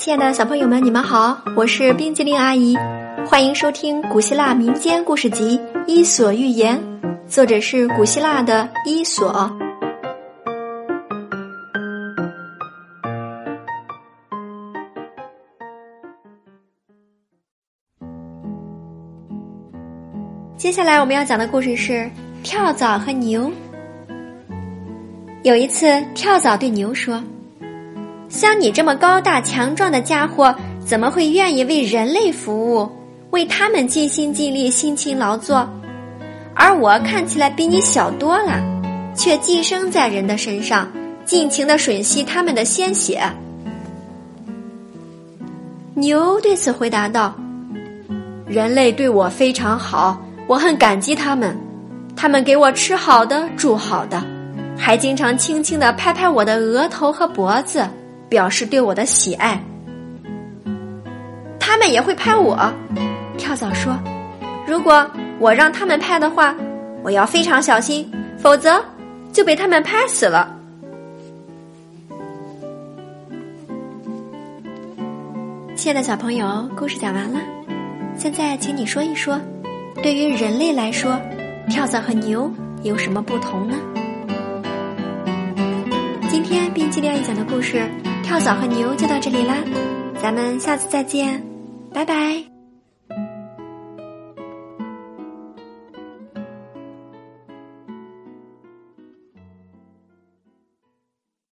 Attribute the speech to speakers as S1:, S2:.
S1: 亲爱的小朋友们，你们好，我是冰激凌阿姨，欢迎收听古希腊民间故事集《伊索寓言》，作者是古希腊的伊索。接下来我们要讲的故事是跳蚤和牛。有一次，跳蚤对牛说。像你这么高大强壮的家伙，怎么会愿意为人类服务，为他们尽心尽力、辛勤劳作？而我看起来比你小多了，却寄生在人的身上，尽情的吮吸他们的鲜血。牛对此回答道：“人类对我非常好，我很感激他们，他们给我吃好的、住好的，还经常轻轻的拍拍我的额头和脖子。”表示对我的喜爱，他们也会拍我。跳蚤说：“如果我让他们拍的话，我要非常小心，否则就被他们拍死了。”亲爱的小朋友，故事讲完了，现在请你说一说，对于人类来说，跳蚤和牛有什么不同呢？今天冰激凌一讲的故事。跳蚤和牛就到这里啦，咱们下次再见，拜拜。